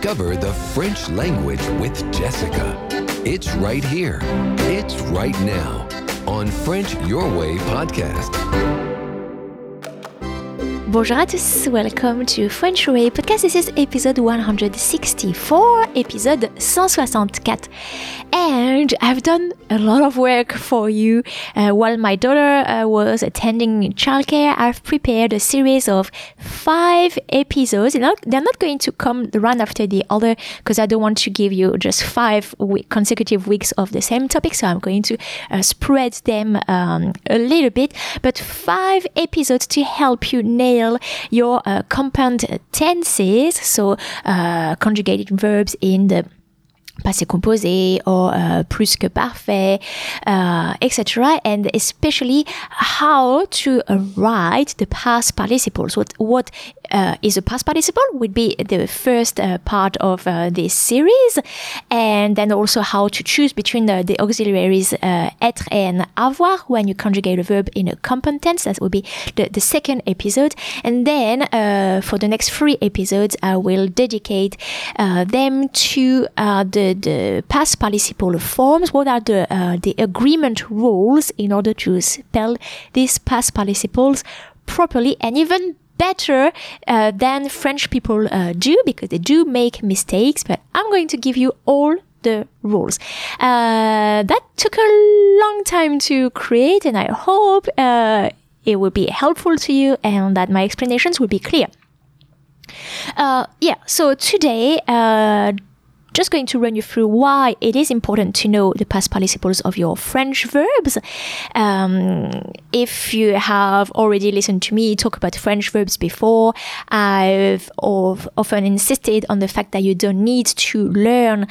Discover the French language with Jessica. It's right here. It's right now on French Your Way podcast. Bonjour à tous, welcome to French Way podcast. This is episode 164, episode 164. And I've done a lot of work for you. Uh, while my daughter uh, was attending childcare, I've prepared a series of five episodes. They're not, they're not going to come one after the other because I don't want to give you just five week, consecutive weeks of the same topic. So I'm going to uh, spread them um, a little bit, but five episodes to help you nail your uh, compound tenses. So uh, conjugated verbs in the passé composé or uh, plus que parfait, uh, etc. And especially how to write the past participles. What what uh, is a past participle would be the first uh, part of uh, this series, and then also how to choose between the, the auxiliaries uh, être and avoir when you conjugate a verb in a compound tense. That would be the, the second episode, and then for the next three episodes, I will dedicate them to the the past participle forms. What are the uh, the agreement rules in order to spell these past participles properly and even better uh, than French people uh, do because they do make mistakes. But I'm going to give you all the rules. Uh, that took a long time to create, and I hope uh, it will be helpful to you and that my explanations will be clear. Uh, yeah, so today, uh, just going to run you through why it is important to know the past participles of your French verbs. Um, if you have already listened to me talk about French verbs before, I've often insisted on the fact that you don't need to learn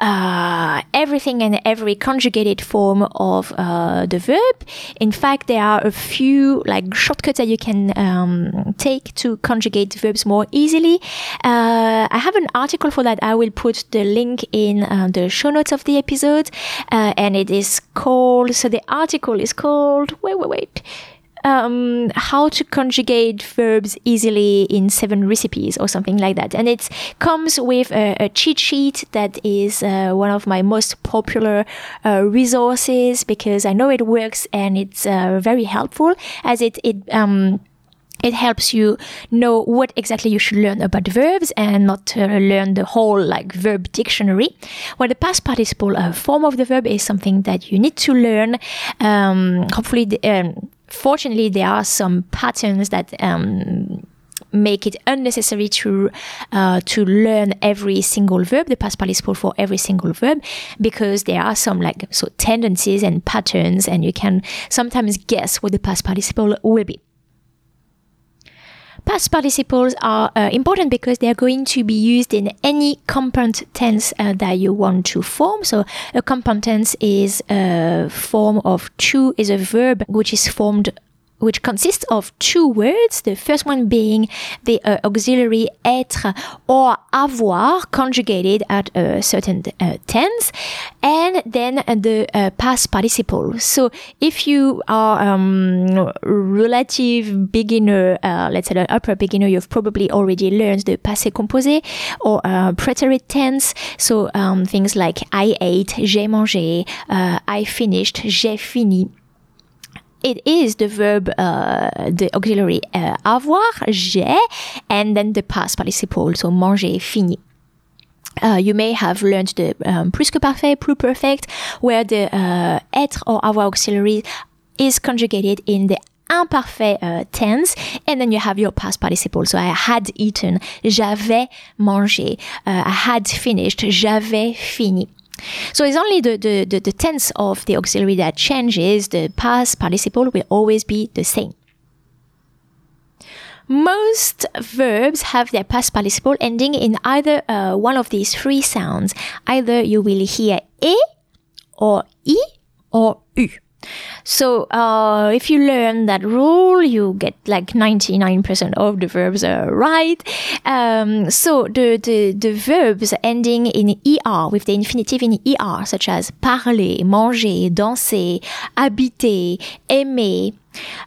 uh, everything and every conjugated form of uh, the verb. In fact, there are a few like shortcuts that you can um, take to conjugate verbs more easily. Uh, I have an article for that. I will put the link in uh, the show notes of the episode, uh, and it is called. So the article is called. Wait, wait, wait. Um, how to conjugate verbs easily in seven recipes or something like that. And it comes with a, a cheat sheet that is uh, one of my most popular uh, resources because I know it works and it's uh, very helpful as it, it, um, it helps you know what exactly you should learn about verbs and not uh, learn the whole like verb dictionary. Well, the past participle uh, form of the verb is something that you need to learn. Um, hopefully, the, um, fortunately, there are some patterns that um, make it unnecessary to uh, to learn every single verb, the past participle for every single verb, because there are some like so tendencies and patterns, and you can sometimes guess what the past participle will be. Past participles are uh, important because they are going to be used in any compound tense uh, that you want to form. So a compound tense is a form of two is a verb which is formed which consists of two words. The first one being the uh, auxiliary être or avoir conjugated at a certain uh, tense, and then the uh, past participle. So if you are um, relative beginner, uh, let's say an upper beginner, you've probably already learned the passé composé or uh, preterite tense. So um, things like I ate, j'ai mangé, uh, I finished, j'ai fini it is the verb, uh, the auxiliary uh, avoir, j'ai, and then the past participle, so mangé, fini. Uh, you may have learned the um, plus que parfait, pluperfect, where the uh, être or avoir auxiliary is conjugated in the imparfait uh, tense, and then you have your past participle. So I had eaten, j'avais mangé, uh, I had finished, j'avais fini. So it's only the, the, the, the tense of the auxiliary that changes. The past participle will always be the same. Most verbs have their past participle ending in either uh, one of these three sounds. Either you will hear e or i or u. So uh, if you learn that rule, you get like 99% of the verbs are right. Um, so the, the, the verbs ending in ER with the infinitive in ER, such as parler, manger, danser, habiter, aimer,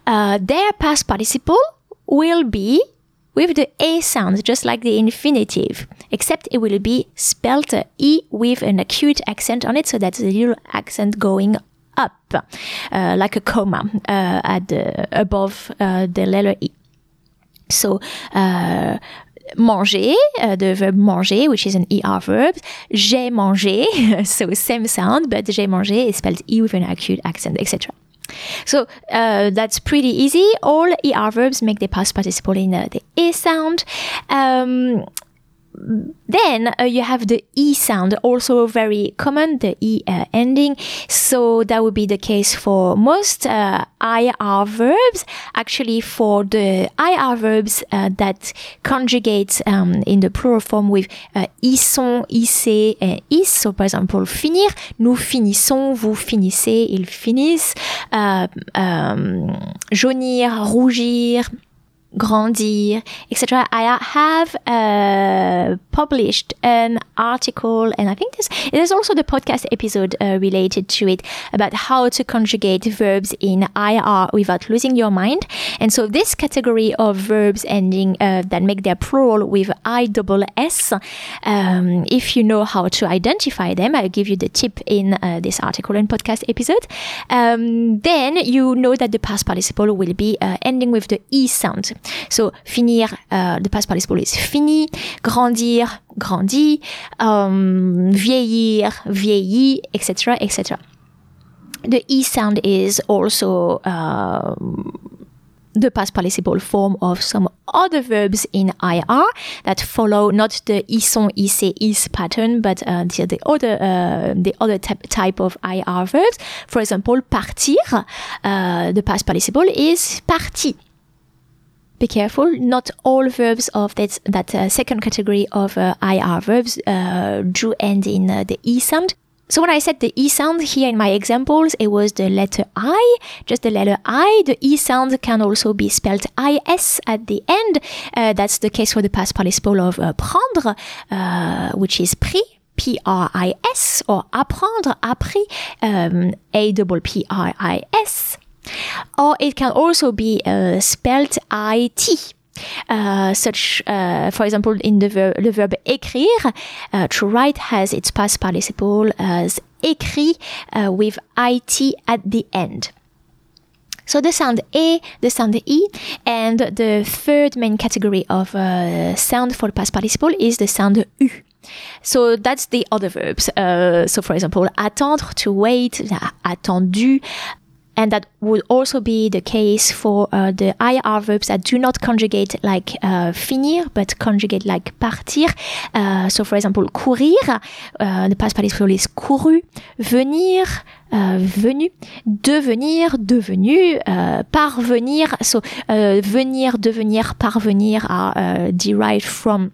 uh, their past participle will be with the A sound, just like the infinitive, except it will be spelled E with an acute accent on it, so that's a little accent going up, uh, like a comma uh, at the, above uh, the letter E. So, uh, manger, uh, the verb manger, which is an ER verb. J'ai mangé, so same sound, but j'ai mangé is spelled E with an acute accent, etc. So uh, that's pretty easy. All ER verbs make the past participle in uh, the E sound. Um, then uh, you have the E sound, also very common, the E uh, ending. So that would be the case for most uh, IR verbs. Actually, for the IR verbs uh, that conjugate um, in the plural form with uh, ils sont, issent, and is. So, for example, finir, nous finissons, vous finissez, ils finissent. Um, jaunir, rougir, grandir, etc. I have uh, published an article, and I think there's, there's also the podcast episode uh, related to it about how to conjugate verbs in IR without losing your mind. And so this category of verbs ending uh, that make their plural with I double S, um, if you know how to identify them, I'll give you the tip in uh, this article and podcast episode. Um, then you know that the past participle will be uh, ending with the E sound. So, finir, uh, the past participle is fini, grandir, grandi, um, vieillir, vieilli, etc., etc. The E sound is also um, the past participle form of some other verbs in IR that follow not the ils sont, issent, is pattern, but uh, the, the, other uh, the other type of IR verbs. For example, partir, uh, the past participle is parti be careful. Not all verbs of that, that uh, second category of uh, IR verbs uh, do end in uh, the E sound. So when I said the E sound here in my examples, it was the letter I, just the letter I. The E sound can also be spelled IS at the end. Uh, that's the case for the past participle of uh, prendre, which is pris. P-R-I-S or apprendre, appris, um, A-P-P-R-I-S or it can also be uh, spelled it. Uh, such, uh, for example, in the, ver the verb écrire, uh, to write has its past participle as écrit uh, with it at the end. So the sound E, the sound E, and the third main category of uh, sound for past participle is the sound U. So that's the other verbs. Uh, so for example, attendre, to wait, attendu, and that would also be the case for uh, the IR verbs that do not conjugate like uh, finir, but conjugate like partir. Uh, so, for example, courir, uh, the past participle is couru, venir, uh, venu, devenir, devenu, uh, parvenir. So, venir, devenir, parvenir are derived from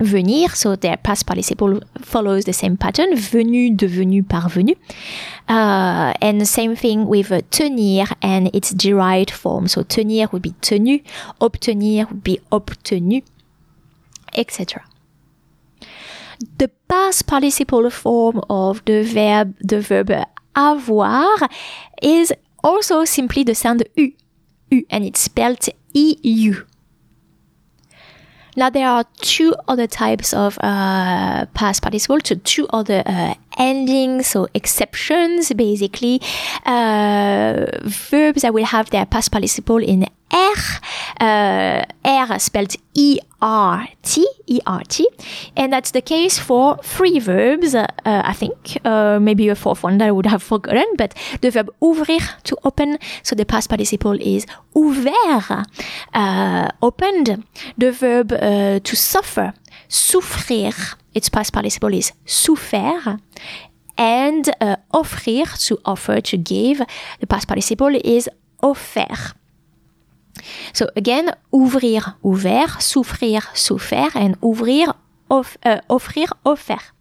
venir, so their past participle follows the same pattern, venu, devenu, parvenu. Uh, and the same thing with uh, tenir and its derived form. So tenir would be tenu, obtenir would be obtenu, etc. The past participle form of the verb, the verb avoir is also simply the sound u, u, and it's spelled eu. Now there are two other types of uh, past participle, so two other uh, endings, so exceptions, basically. Uh, verbs that will have their past participle in R, uh, R spelled E-R-T, E-R-T, and that's the case for three verbs, uh, I think, uh, maybe a fourth one that I would have forgotten, but the verb ouvrir, to open, so the past participle is ouvert, uh, opened. The verb uh, to suffer, souffrir, its past participle is souffert, and uh, offrir, to offer, to give, the past participle is offert. So again, ouvrir, ouvert, souffrir, souffert, and ouvrir, off, uh, offrir, offert.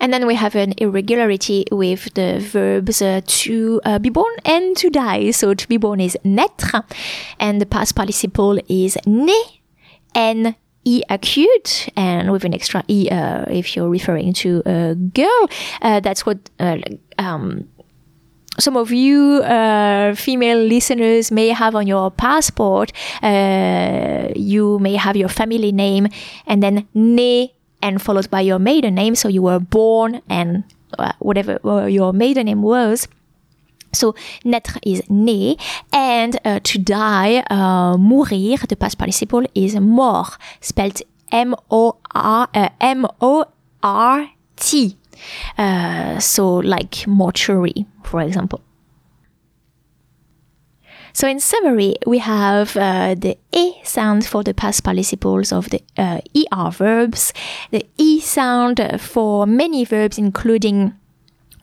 And then we have an irregularity with the verbs uh, to uh, be born and to die. So to be born is naître, and the past participle is né, and E acute, and with an extra E uh, if you're referring to a girl. Uh, that's what uh, um, some of you uh, female listeners may have on your passport, uh, you may have your family name and then né and followed by your maiden name. So you were born and uh, whatever your maiden name was. So naître is né and uh, to die, uh, mourir, the past participle is mort, spelled M O R uh, M O R T. Uh, so like mortuary, for example. So in summary, we have uh, the e sound for the past participles of the uh, er verbs, the e sound for many verbs, including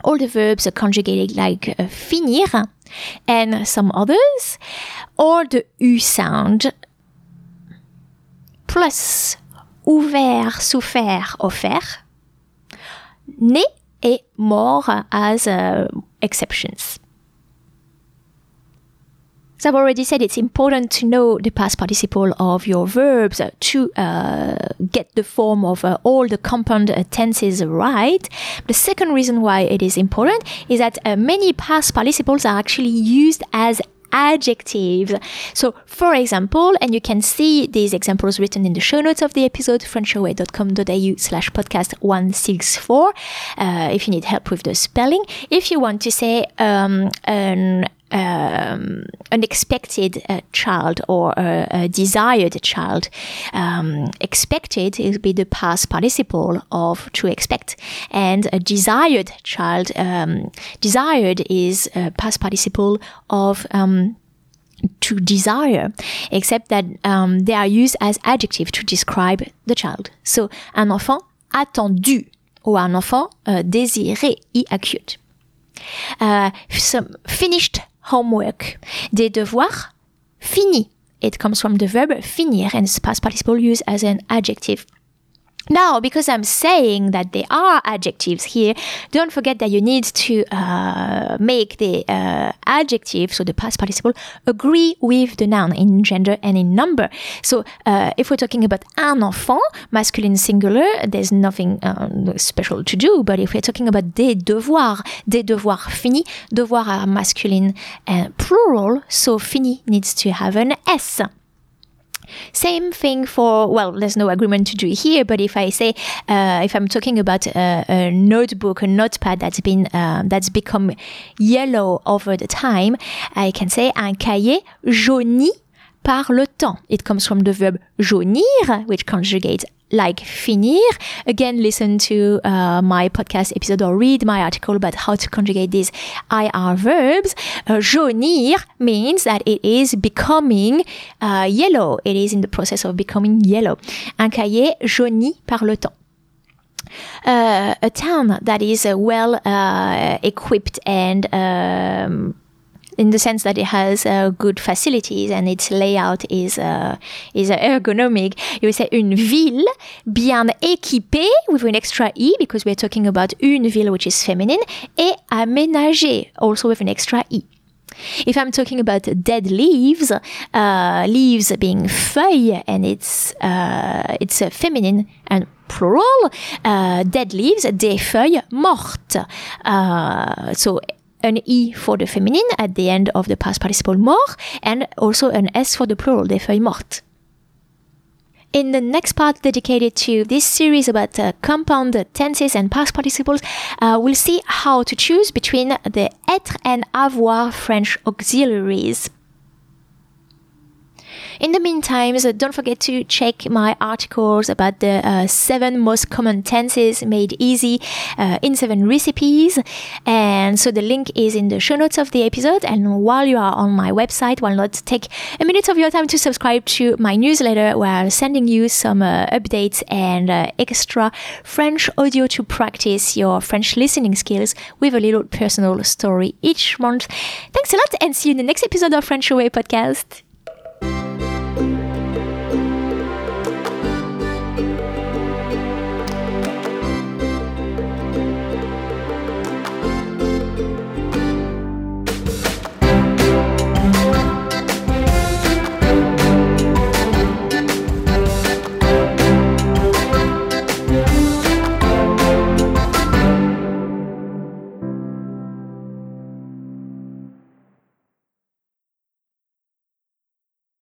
all the verbs conjugated like uh, finir and some others, or the u sound plus ouvert, souffert, offert, né et mort as uh, exceptions. So I've already said it's important to know the past participle of your verbs to uh, get the form of uh, all the compound uh, tenses right. The second reason why it is important is that uh, many past participles are actually used as adjectives. So, for example, and you can see these examples written in the show notes of the episode, frenchyourway.com.au slash podcast 164, uh, if you need help with the spelling. If you want to say um, an um, unexpected uh, child or a, a desired child. Um, expected will be the past participle of to expect, and a desired child. Um, desired is a past participle of um, to desire, except that um, they are used as adjective to describe the child. So, un enfant attendu ou un enfant uh, désiré, i acute. Uh, some finished homework. Des devoirs finis. It comes from the verb finir and it's past participle used as an adjective. Now, because I'm saying that there are adjectives here, don't forget that you need to uh, make the uh, adjective, so the past participle, agree with the noun in gender and in number. So, uh, if we're talking about un enfant, masculine singular, there's nothing um, special to do. But if we're talking about des devoirs, des devoirs finis, devoirs are masculine and plural, so fini needs to have an S. Same thing for, well, there's no agreement to do here, but if I say, uh, if I'm talking about a, a, notebook, a notepad that's been, uh, that's become yellow over the time, I can say un cahier jauni par le temps. It comes from the verb jaunir, which conjugates like finir. Again, listen to uh, my podcast episode or read my article about how to conjugate these IR verbs. Uh, jaunir means that it is becoming uh, yellow. It is in the process of becoming yellow. Un cahier jauni par le temps. Uh, a town that is uh, well uh, equipped and um, in the sense that it has uh, good facilities and its layout is uh, is ergonomic. You would say une ville bien équipée with an extra e because we're talking about une ville which is feminine et aménagée also with an extra e. If I'm talking about dead leaves, uh, leaves being feuilles and it's uh, it's uh, feminine and plural, uh, dead leaves, des feuilles mortes. Uh, so an E for the feminine at the end of the past participle mort, and also an S for the plural, des feuilles mortes. In the next part dedicated to this series about uh, compound tenses and past participles, uh, we'll see how to choose between the être and avoir French auxiliaries. In the meantime, so don't forget to check my articles about the uh, seven most common tenses made easy uh, in seven recipes. And so the link is in the show notes of the episode. And while you are on my website, why not take a minute of your time to subscribe to my newsletter where I'm sending you some uh, updates and uh, extra French audio to practice your French listening skills with a little personal story each month. Thanks a lot and see you in the next episode of French Your Way podcast.